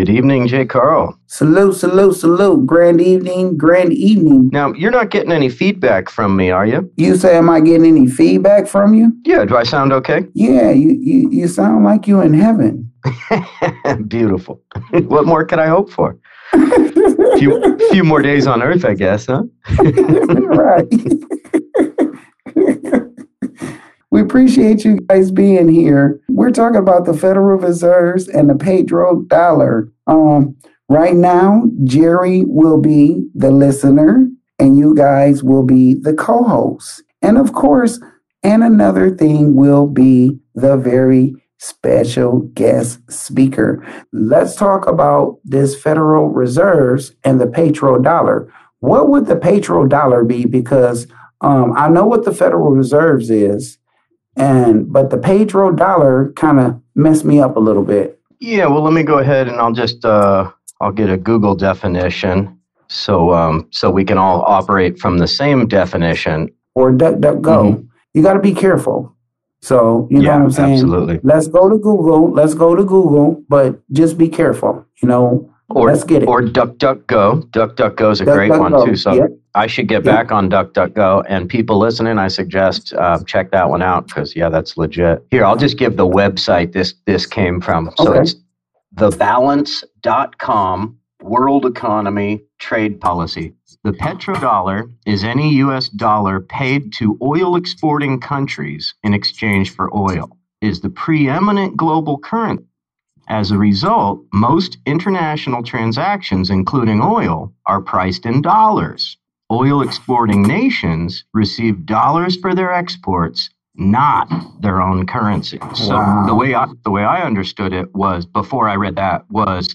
Good evening, J Karl. Salute, salute, salute. Grand evening, grand evening. Now, you're not getting any feedback from me, are you? You say, am I getting any feedback from you? Yeah, do I sound okay? Yeah, you, you, you sound like you in heaven. Beautiful. what more could I hope for? few, few more days on Earth, I guess, huh? right. We appreciate you guys being here. We're talking about the Federal Reserves and the petrodollar. Um, right now, Jerry will be the listener, and you guys will be the co-hosts. And of course, and another thing will be the very special guest speaker. Let's talk about this Federal Reserves and the Petro dollar. What would the Petro dollar be? Because um, I know what the Federal Reserves is, and but the Petro dollar kind of messed me up a little bit. Yeah, well, let me go ahead and I'll just uh, I'll get a Google definition so um, so we can all operate from the same definition. Or DuckDuckGo. Mm-hmm. You got to be careful so you yeah, know what I'm saying? Absolutely. Let's go to Google. Let's go to Google, but just be careful. You know, or, let's get it. Or DuckDuckGo. DuckDuckGo is a Duck, great Duck, one Go. too. So yep. I should get back on DuckDuckGo. And people listening, I suggest uh, check that one out because yeah, that's legit. Here, I'll just give the website this this came from. So okay. it's thebalance.com world economy trade policy. The petrodollar is any US dollar paid to oil exporting countries in exchange for oil, is the preeminent global currency. As a result, most international transactions, including oil, are priced in dollars. Oil exporting nations receive dollars for their exports, not their own currency. So wow. the way I, the way I understood it was before I read that was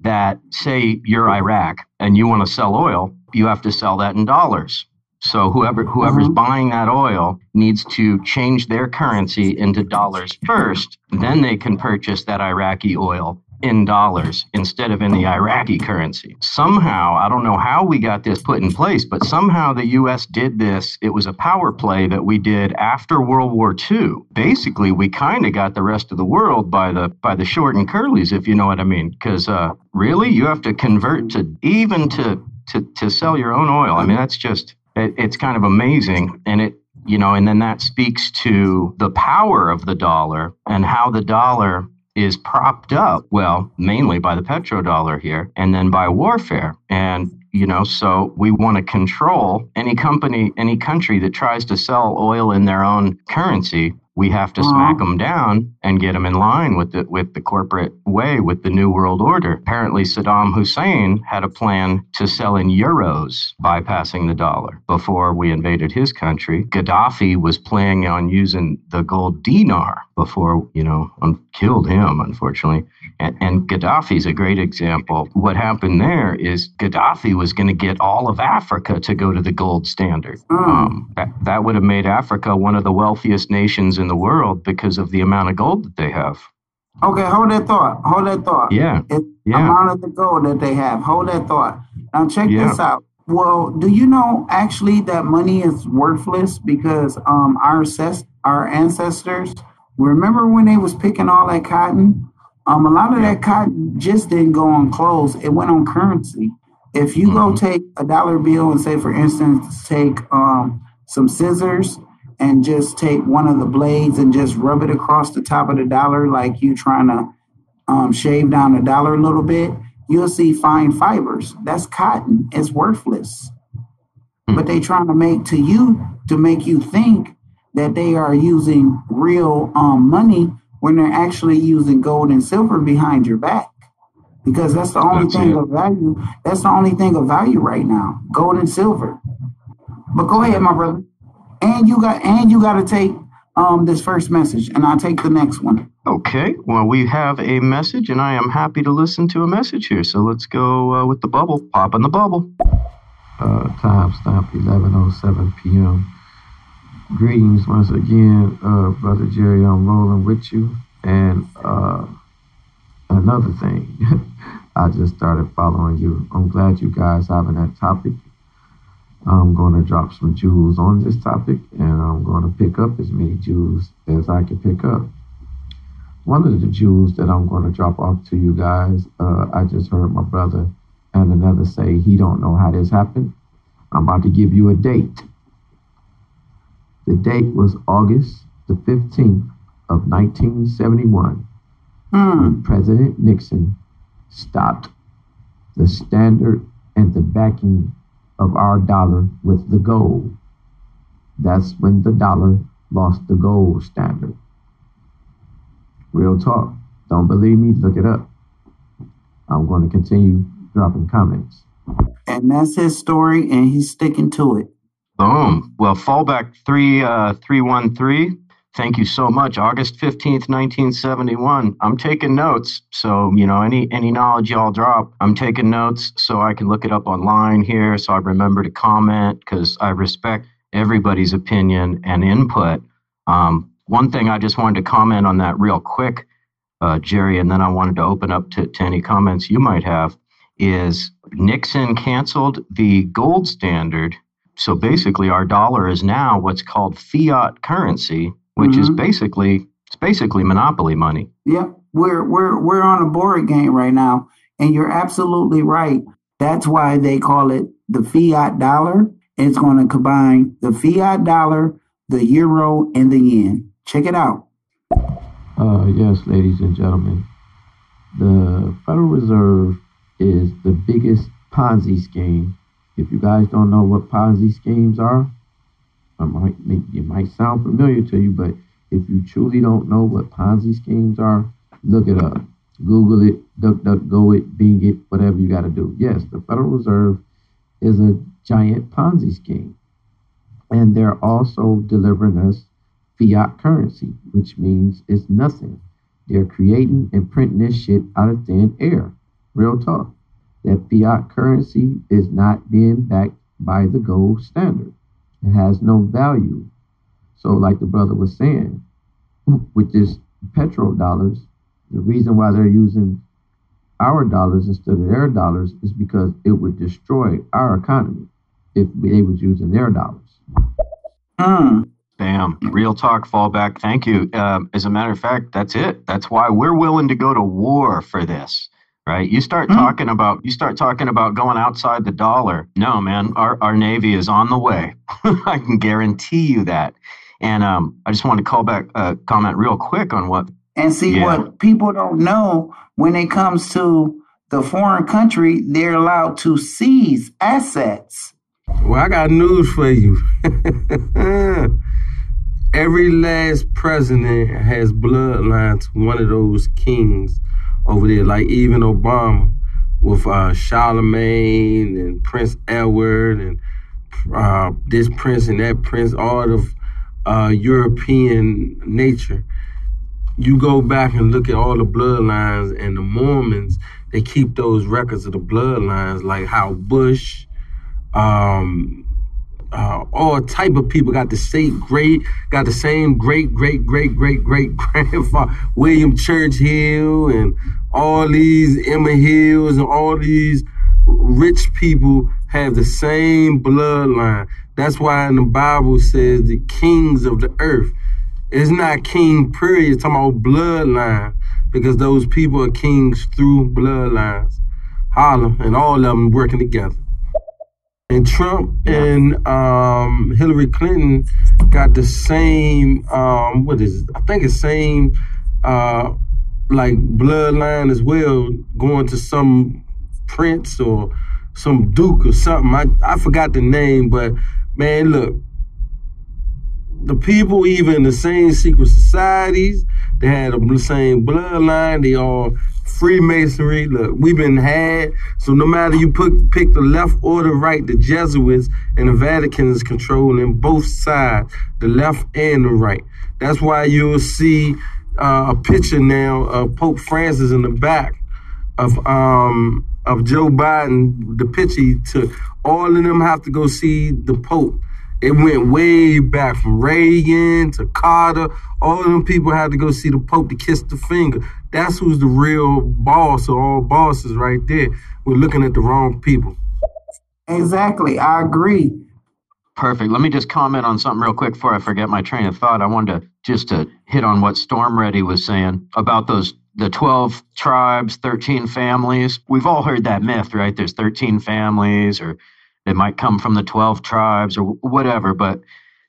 that say you're Iraq and you want to sell oil, you have to sell that in dollars. So whoever whoever's mm-hmm. buying that oil needs to change their currency into dollars first, then they can purchase that Iraqi oil in dollars instead of in the Iraqi currency. Somehow, I don't know how we got this put in place, but somehow the US did this. It was a power play that we did after World War II. Basically, we kind of got the rest of the world by the by the short and curlies, if you know what I mean. Because uh, really, you have to convert to even to to to sell your own oil. I mean, that's just it, it's kind of amazing, and it you know, and then that speaks to the power of the dollar and how the dollar is propped up, well, mainly by the petrodollar here, and then by warfare. And you know, so we want to control any company, any country that tries to sell oil in their own currency we have to smack them down and get them in line with the with the corporate way with the new world order. Apparently, Saddam Hussein had a plan to sell in euros, bypassing the dollar before we invaded his country. Gaddafi was planning on using the gold dinar before you know un- killed him, unfortunately. And, and Gaddafi's a great example. What happened there is Gaddafi was going to get all of Africa to go to the gold standard. Mm. Um, that, that would have made Africa one of the wealthiest nations in the world because of the amount of gold that they have. Okay, hold that thought. Hold that thought. Yeah. It's yeah. amount of the gold that they have. Hold that thought. Now check yeah. this out. Well, do you know actually that money is worthless because um our our ancestors remember when they was picking all that cotton? Um, a lot of that cotton just didn't go on clothes; it went on currency. If you mm-hmm. go take a dollar bill and say, for instance, take um, some scissors and just take one of the blades and just rub it across the top of the dollar, like you trying to um, shave down a dollar a little bit, you'll see fine fibers. That's cotton. It's worthless. Mm-hmm. But they trying to make to you to make you think that they are using real um, money when they're actually using gold and silver behind your back. Because that's the only that's thing it. of value. That's the only thing of value right now. Gold and silver. But go ahead, my brother. And you got and you gotta take um this first message and I'll take the next one. Okay. Well, we have a message and I am happy to listen to a message here. So let's go uh, with the bubble. Pop in the bubble. Uh, time stamp 11:07 p.m. Greetings once again, uh, Brother Jerry. I'm rolling with you. And uh, another thing, I just started following you. I'm glad you guys having that topic. I'm going to drop some jewels on this topic, and I'm going to pick up as many jewels as I can pick up. one of the jewels that I'm going to drop off to you guys. Uh, I just heard my brother and another say he don't know how this happened. I'm about to give you a date. The date was August the 15th of 1971 mm. when President Nixon stopped the standard and the backing of our dollar with the gold. That's when the dollar lost the gold standard. Real talk. Don't believe me? Look it up. I'm going to continue dropping comments. And that's his story, and he's sticking to it. Boom. Well, fallback three uh, three one three. Thank you so much. August fifteenth, nineteen seventy one. I'm taking notes, so you know any any knowledge y'all drop, I'm taking notes so I can look it up online here, so I remember to comment because I respect everybody's opinion and input. Um, one thing I just wanted to comment on that real quick, uh, Jerry, and then I wanted to open up to, to any comments you might have, is Nixon canceled the gold standard. So basically, our dollar is now what's called fiat currency, which mm-hmm. is basically it's basically monopoly money. Yep, we're we're we're on a board game right now, and you're absolutely right. That's why they call it the fiat dollar. It's going to combine the fiat dollar, the euro, and the yen. Check it out. Uh, yes, ladies and gentlemen, the Federal Reserve is the biggest Ponzi scheme. If you guys don't know what Ponzi schemes are, it might, it might sound familiar to you, but if you truly don't know what Ponzi schemes are, look it up. Google it, duck, duck, go it, Bing it, whatever you got to do. Yes, the Federal Reserve is a giant Ponzi scheme. And they're also delivering us fiat currency, which means it's nothing. They're creating and printing this shit out of thin air. Real talk. That fiat currency is not being backed by the gold standard. It has no value. So, like the brother was saying, with this petrodollars, the reason why they're using our dollars instead of their dollars is because it would destroy our economy if they was using their dollars. Mm. Bam. Real talk, fallback. Thank you. Uh, as a matter of fact, that's it. That's why we're willing to go to war for this. Right? You start mm talking about you start talking about going outside the dollar. No, man, our, our navy is on the way. I can guarantee you that. And um, I just want to call back uh, comment real quick on what and see yeah. what people don't know when it comes to the foreign country, they're allowed to seize assets. Well, I got news for you. every last president has bloodline to one of those kings over there, like even Obama with uh, Charlemagne and Prince Edward and uh, this prince and that prince, all of uh, European nature. You go back and look at all the bloodlines, and the Mormons, they keep those records of the bloodlines, like how Bush, um, uh, all type of people got the same great, got the same great, great, great, great, great grandfather, William Churchill, and all these Emma Hills, and all these rich people have the same bloodline. That's why in the Bible says the kings of the earth. It's not king period, it's talking about bloodline, because those people are kings through bloodlines. Holla, and all of them working together. And Trump and um, Hillary Clinton got the same, um, what is it? I think it's same, uh, like bloodline as well, going to some prince or some duke or something. I, I forgot the name, but man, look, the people even in the same secret societies, they had the same bloodline, they all Freemasonry. Look, we've been had. So no matter you put pick the left or the right, the Jesuits and the Vatican is controlling both sides, the left and the right. That's why you'll see uh, a picture now of Pope Francis in the back of um of Joe Biden. The picture he took. All of them have to go see the Pope. It went way back from Reagan to Carter. All of them people had to go see the Pope to kiss the finger. That's who's the real boss of all bosses right there. We're looking at the wrong people. Exactly. I agree. Perfect. Let me just comment on something real quick before I forget my train of thought. I wanted to just to hit on what Storm Ready was saying about those the 12 tribes, 13 families. We've all heard that myth, right? There's 13 families or it might come from the 12 tribes or whatever, but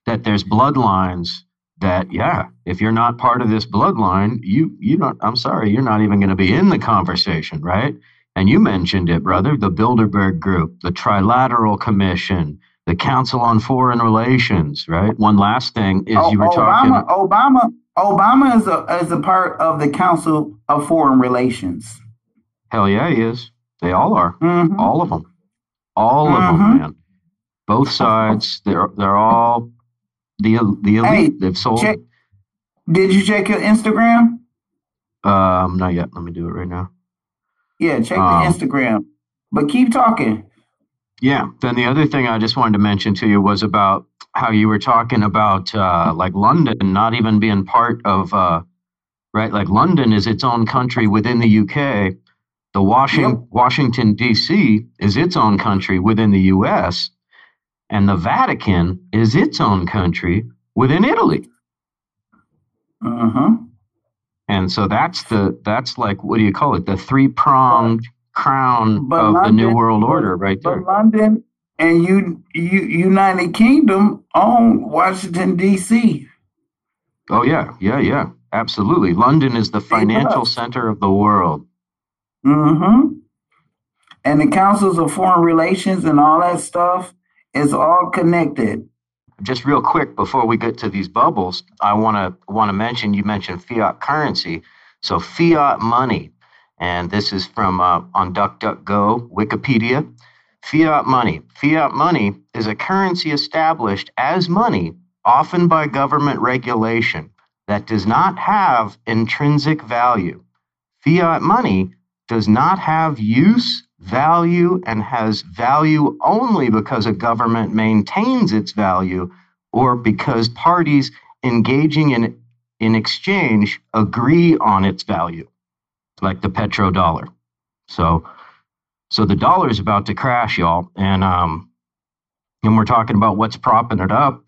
that there's bloodlines that yeah, if you're not part of this bloodline, you you don't I'm sorry, you're not even going to be in the conversation, right? And you mentioned it, brother, the Bilderberg group, the Trilateral Commission, the Council on Foreign Relations, right? One last thing is oh, you were Obama, talking Obama Obama is a is a part of the Council of Foreign Relations. Hell yeah, he is. They all are. Mm-hmm. All of them. All mm-hmm. of them, man. Both sides. They're they're all the the elite. Hey, They've sold. Check, did you check your Instagram? Um, not yet. Let me do it right now. Yeah, check um, the Instagram. But keep talking. Yeah. Then the other thing I just wanted to mention to you was about how you were talking about uh, like London not even being part of uh, right. Like London is its own country within the UK. The Washington yep. Washington D.C. is its own country within the U.S. and the Vatican is its own country within Italy. Uh huh. And so that's the that's like what do you call it? The three pronged crown but of London, the New World Order, right there. But London and you, you United Kingdom own Washington D.C. Oh yeah, yeah, yeah, absolutely. London is the financial center of the world. Mm-hmm. And the councils of foreign relations and all that stuff is all connected. Just real quick before we get to these bubbles, I want to want to mention you mentioned fiat currency. So fiat money, and this is from uh, on DuckDuckGo, Wikipedia. Fiat money. Fiat money is a currency established as money, often by government regulation, that does not have intrinsic value. Fiat money does not have use, value, and has value only because a government maintains its value or because parties engaging in, in exchange agree on its value, like the petrodollar. So, so the dollar is about to crash, y'all, and um, and we're talking about what's propping it up,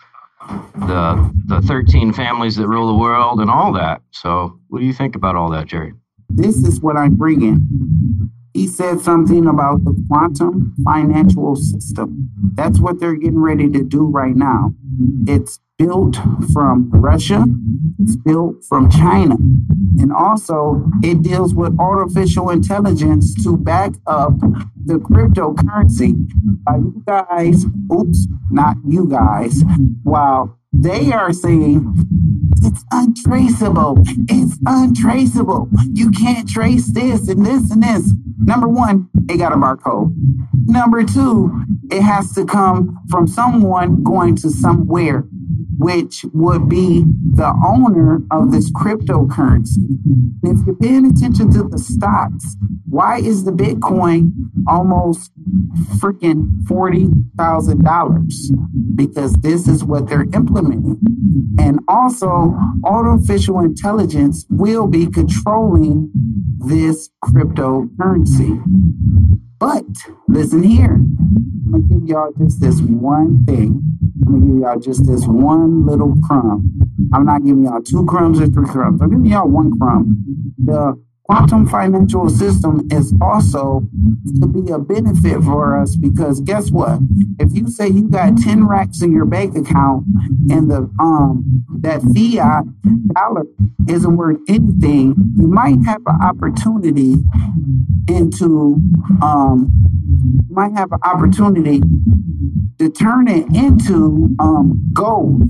the the 13 families that rule the world, and all that. So, what do you think about all that, Jerry? This is what I'm bringing. He said something about the quantum financial system. That's what they're getting ready to do right now. It's built from Russia, it's built from China. And also, it deals with artificial intelligence to back up the cryptocurrency. Uh, you guys, oops, not you guys, while they are saying it's untraceable. It's untraceable. You can't trace this and this and this. Number one, it got a barcode. Number two, it has to come from someone going to somewhere which would be the owner of this cryptocurrency. If you're paying attention to the stocks, why is the Bitcoin almost freaking $40,000? Because this is what they're implementing. And also, artificial intelligence will be controlling this cryptocurrency. But listen here, I'm gonna give y'all just this one thing. I'm gonna give y'all just this one little crumb. I'm not giving y'all two crumbs or three crumbs. I'm giving y'all one crumb. The quantum financial system is also to be a benefit for us because guess what? If you say you got 10 racks in your bank account and the um that fiat dollar isn't worth anything, you might have an opportunity into um might have an opportunity to turn it into um, gold.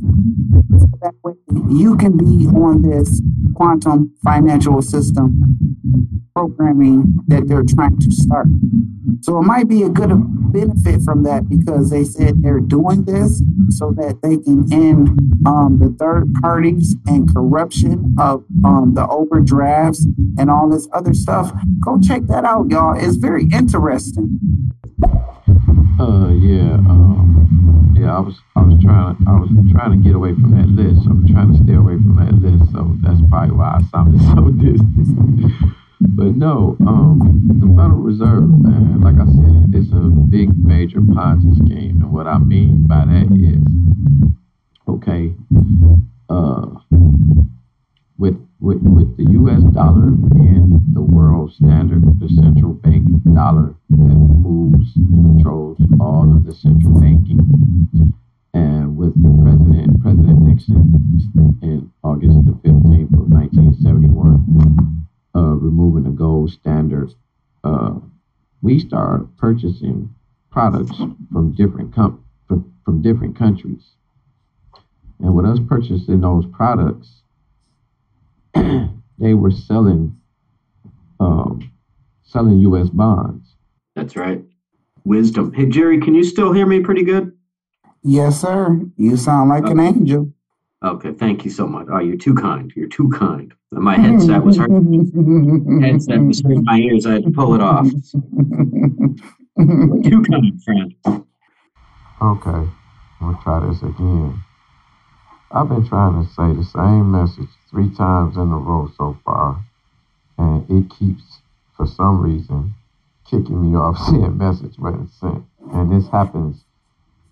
So that way you can be on this quantum financial system programming that they're trying to start. So it might be a good benefit from that because they said they're doing this so that they can end um, the third parties and corruption of um, the overdrafts and all this other stuff. Go check that out, y'all. It's very interesting. Uh, yeah, um, yeah. I was, I was trying, I was trying to get away from that list. I'm trying to stay away from that list. So that's probably why I sounded so distant. But no, um, the Federal Reserve, man, like I said, it's a big major Ponzi scheme. And what I mean by that is, okay, uh, with, with, with the US dollar being the world standard, the central bank dollar that moves the central banking. And with the president, President Nixon, in August the 15th of 1971, uh, removing the gold standard, uh, we start purchasing products from different com- from, from different countries. And with us purchasing those products, they were selling um, selling U.S. bonds. That's right. Wisdom. Hey, Jerry, can you still hear me pretty good? Yes, sir. You sound like an angel. Okay, thank you so much. Oh, you're too kind. You're too kind. My headset was hurting. headset was hurting my ears. I had to pull it off. Too kind, friend. Okay, I'm gonna try this again. I've been trying to say the same message three times in a row so far, and it keeps, for some reason, kicking me off seeing message when it's sent. And this happens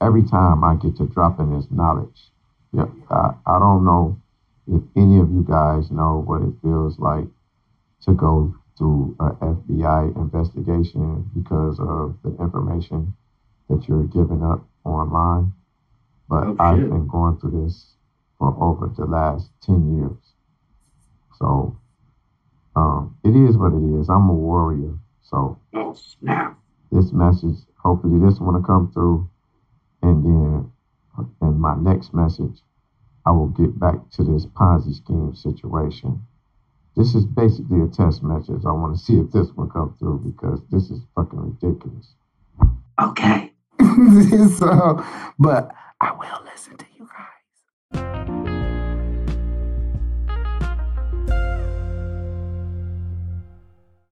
every time I get to dropping this knowledge. Yeah, I, I don't know if any of you guys know what it feels like to go through an FBI investigation because of the information that you're giving up online. But Oh, I've been going through this for over the last 10 years. So um, it is what it is. I'm a warrior. So Oh, snap. this message, hopefully this one will come through. And then in my next message, I will get back to this Ponzi scheme situation. This is basically a test message. I want to see if this one comes through because this is fucking ridiculous. Okay. so, but I will listen to you.